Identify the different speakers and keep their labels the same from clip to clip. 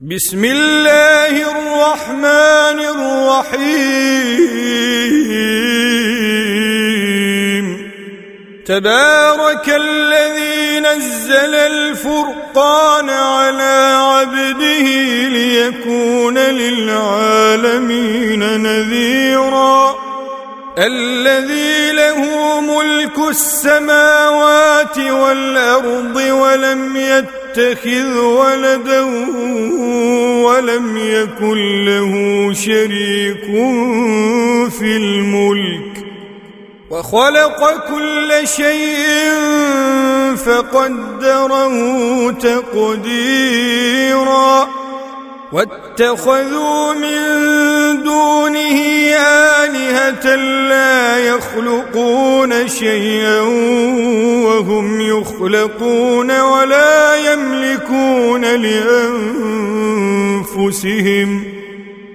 Speaker 1: بسم الله الرحمن الرحيم. تبارك الذي نزل الفرقان على عبده ليكون للعالمين نذيرا. الذي له ملك السماوات والأرض ولم يتبع يتخذ ولدا ولم يكن له شريك في الملك. وخلق كل شيء فقدره تقديرا. واتخذوا من دونه آلهة لا يخلقون شيئا وهم يخلقون ولا يملكون لأنفسهم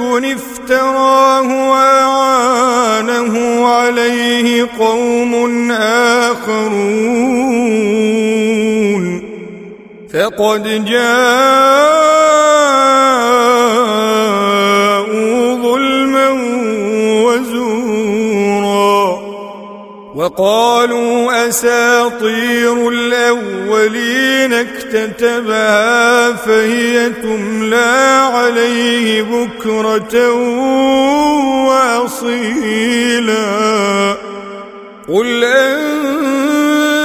Speaker 1: افتراه وأعانه عليه قوم آخرون. فقد جاءوا وقالوا أساطير الأولين اكتتبها فهي تملى عليه بكرة وأصيلا. قل أنزله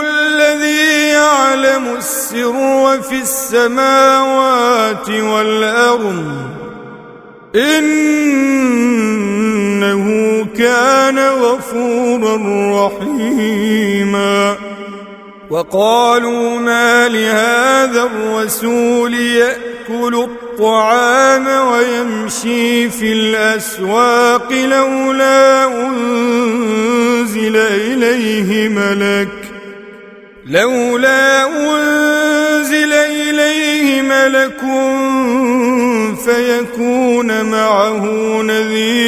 Speaker 1: الذي يعلم السر في السماوات والأرض إنه كان غفورا رحيما. وقالوا ما لهذا الرسول يأكل الطعام ويمشي في الأسواق لولا أنزل إليه ملك لولا أنزل إليه ملك فيكون معه نذيرا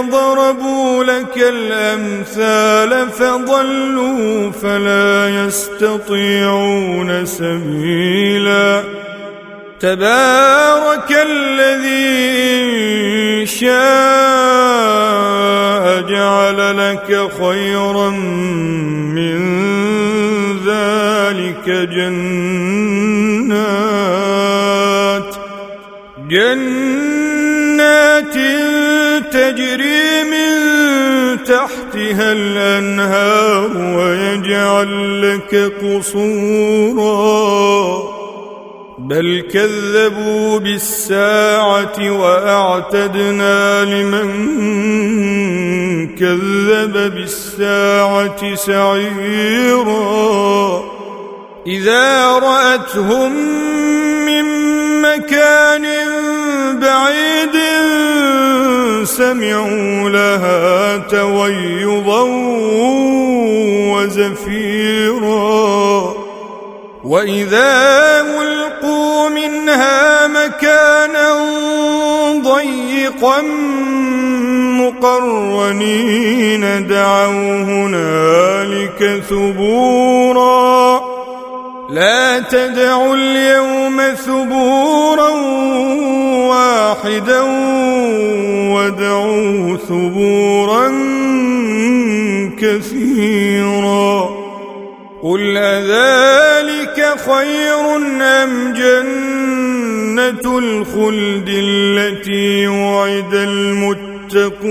Speaker 1: ضربوا لك الأمثال فضلوا فلا يستطيعون سبيلا. تبارك الذي شاء جعل لك خيرا من ذلك جنات جنات تجري تحتها الأنهار ويجعل لك قصورا. بل كذبوا بالساعة وأعتدنا لمن كذب بالساعة سعيرا. إذا رأتهم من مكان سمعوا لها تويضا وزفيرا. وإذا ألقوا منها مكانا ضيقا مقرنين دعوا هنالك ثبورا. لا تدعوا اليوم ثبورا واحدا وادعوا ثبورا كثيرا. قل أذلك خير أم جنة الخلد التي وعد المتقون؟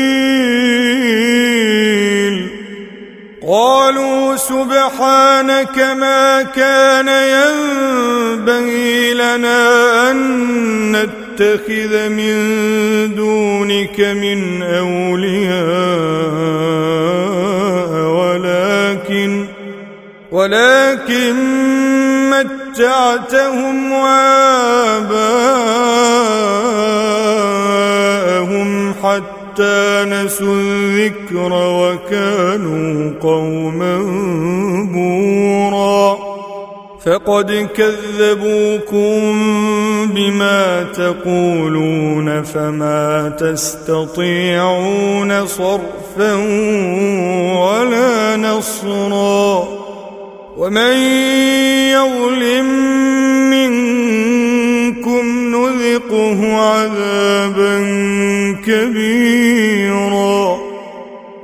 Speaker 1: قالوا سبحانك ما كان ينبغي لنا أن نتخذ من دونك من أولياء ولكن ولكن متعتهم وآباءهم حتى نسوا الذكر وكانوا قوما بورا. فقد كذبوكم بما تقولون فما تستطيعون صرفا ولا نصرا. ومن يظلم نذقه عذابا كبيرا.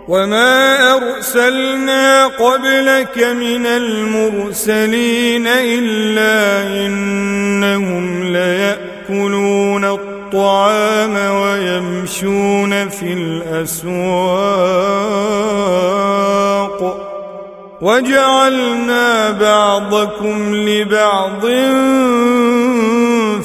Speaker 1: وما أرسلنا قبلك من المرسلين إلا إنهم ليأكلون الطعام ويمشون في الأسواق. وجعلنا بعضكم لبعض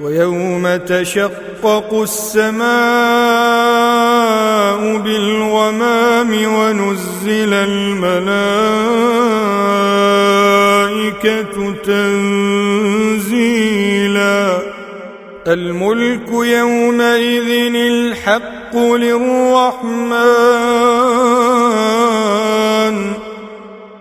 Speaker 1: ويوم تشقق السماء بالغمام ونزل الملائكة تنزيلا. الملك يومئذ الحق للرحمن.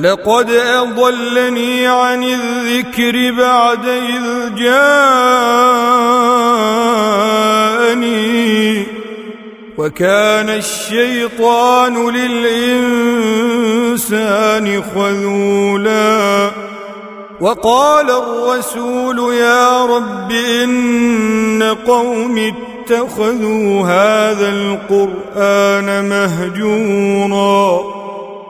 Speaker 1: لقد أضلني عن الذكر بعد إذ جاءني وكان الشيطان للإنسان خذولا وقال الرسول يا رب إن قوم اتخذوا هذا القرآن مهجورا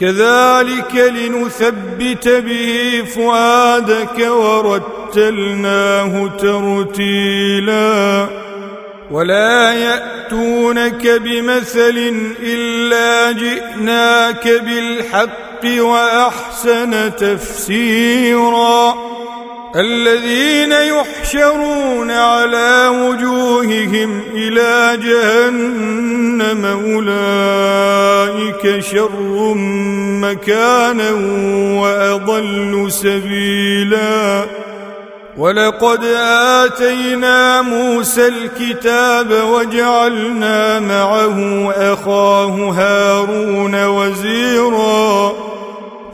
Speaker 1: كذلك لنثبت به فؤادك ورتلناه ترتيلا. ولا يأتونك بمثل إلا جئناك بالحق وأحسن تفسيراً. الذين يحشرون على وجوههم إلى جهنم أولئك شر مكانا وأضل سبيلا. ولقد آتينا موسى الكتاب وجعلنا معه أخاه هارون وزيراً.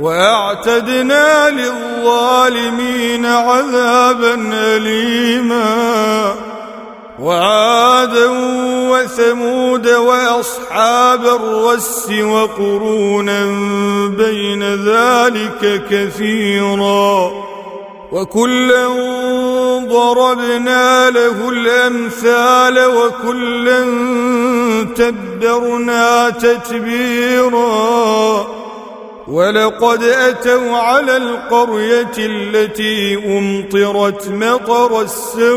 Speaker 1: وأعتدنا للظالمين عذابا أليما. وعادا وثمود وأصحاب الرس وقرونا بين ذلك كثيرا. وكلا ضربنا له الأمثال وكلا تبرنا تتبيرا. ولقد أتوا على القرية التي أمطرت مطر السوء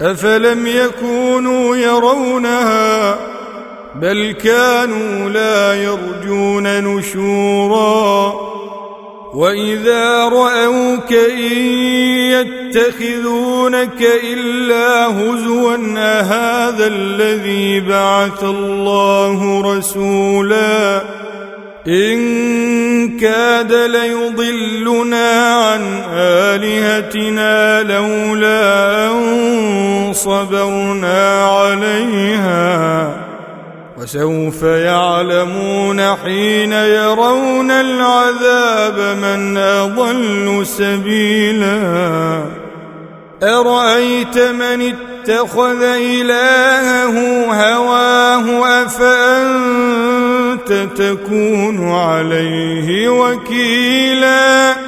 Speaker 1: أفلم يكونوا يرونها بل كانوا لا يرجون نشورا وإذا رأوك إن يتخذونك إلا هزوا أهذا الذي بعث الله رسولا إن كاد ليضلنا عن آلهتنا لولا أن صبرنا عليها وسوف يعلمون حين يرون العذاب من أضل سبيلا. أرأيت من اتخذ إلهه هواه أفأنت تكون عليه وكيلا؟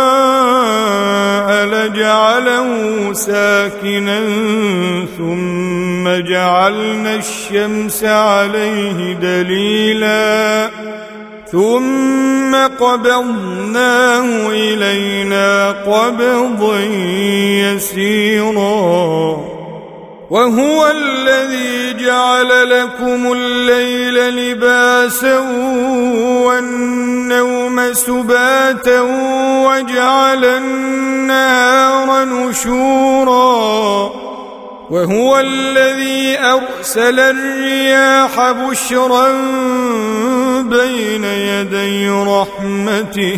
Speaker 1: لجعله ساكنا ثم جعلنا الشمس عليه دليلا ثم قبضناه إلينا قبضا يسيرا وهو الذي جعل لكم الليل لباسا والنوم سباتا وجعل النهار نشورا وهو الذي أرسل الرياح بشرا بين يدي رحمته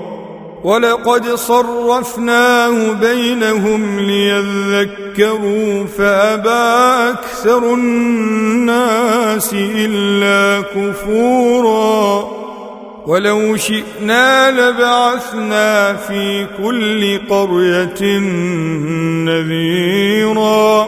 Speaker 1: ولقد صرفناه بينهم ليذكروا فأبى أكثر الناس إلا كفورا. ولو شئنا لبعثنا في كل قرية نذيرا.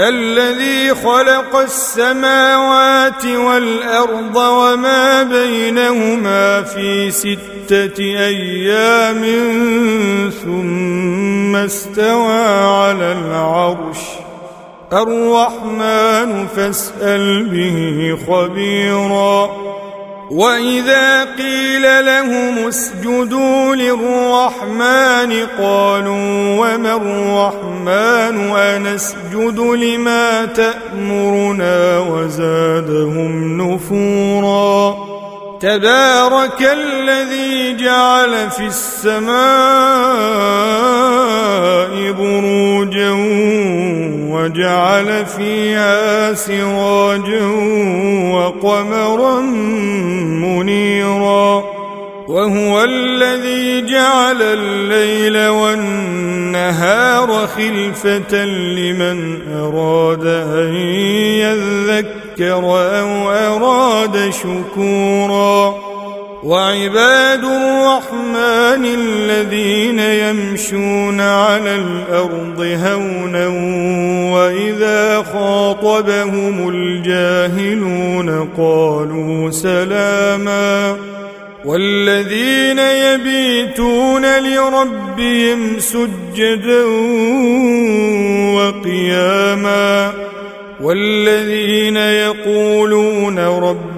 Speaker 1: الذي خلق السماوات والأرض وما بينهما في ستة أيام ثم استوى على العرش. الرحمن فاسأل به خبيرا. واذا قيل لهم اسجدوا للرحمن قالوا وما الرحمن انسجد لما تامرنا وزادهم نفورا تبارك الذي جعل في السماء وجعل فيها سراجا وقمرا منيرا وهو الذي جعل الليل والنهار خلفة لمن أراد أن يذكر أو أراد شكورا وعباد الرحمن الذين يمشون على الأرض هونا وإذا خاطبهم الجاهلون قالوا سلاما والذين يبيتون لربهم سجدا وقياما والذين يقولون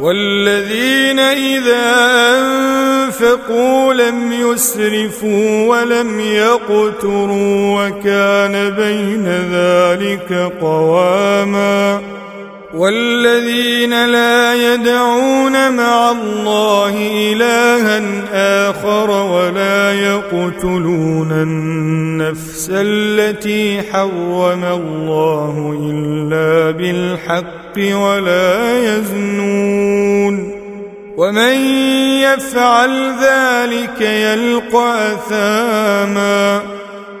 Speaker 1: والذين إذا أنفقوا لم يسرفوا ولم يقتروا وكان بين ذلك قواما والذين لا يدعون مع الله إلها آخر ولا يقتلون النفس التي حرم الله إلا بالحق ولا يزنون ومن يفعل ذلك يلقى أثاما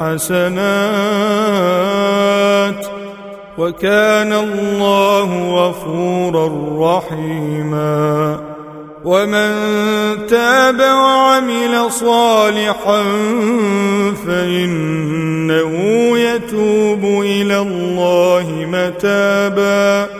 Speaker 1: حسنات وكان الله غفورا رحيما ومن تاب وعمل صالحا فإنه يتوب إلى الله متابا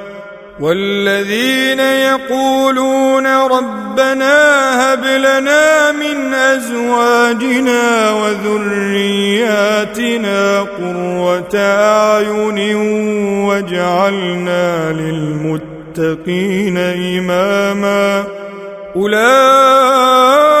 Speaker 1: والذين يقولون ربنا هب لنا من أزواجنا وذرياتنا قرة أعين واجعلنا للمتقين إماما أولئك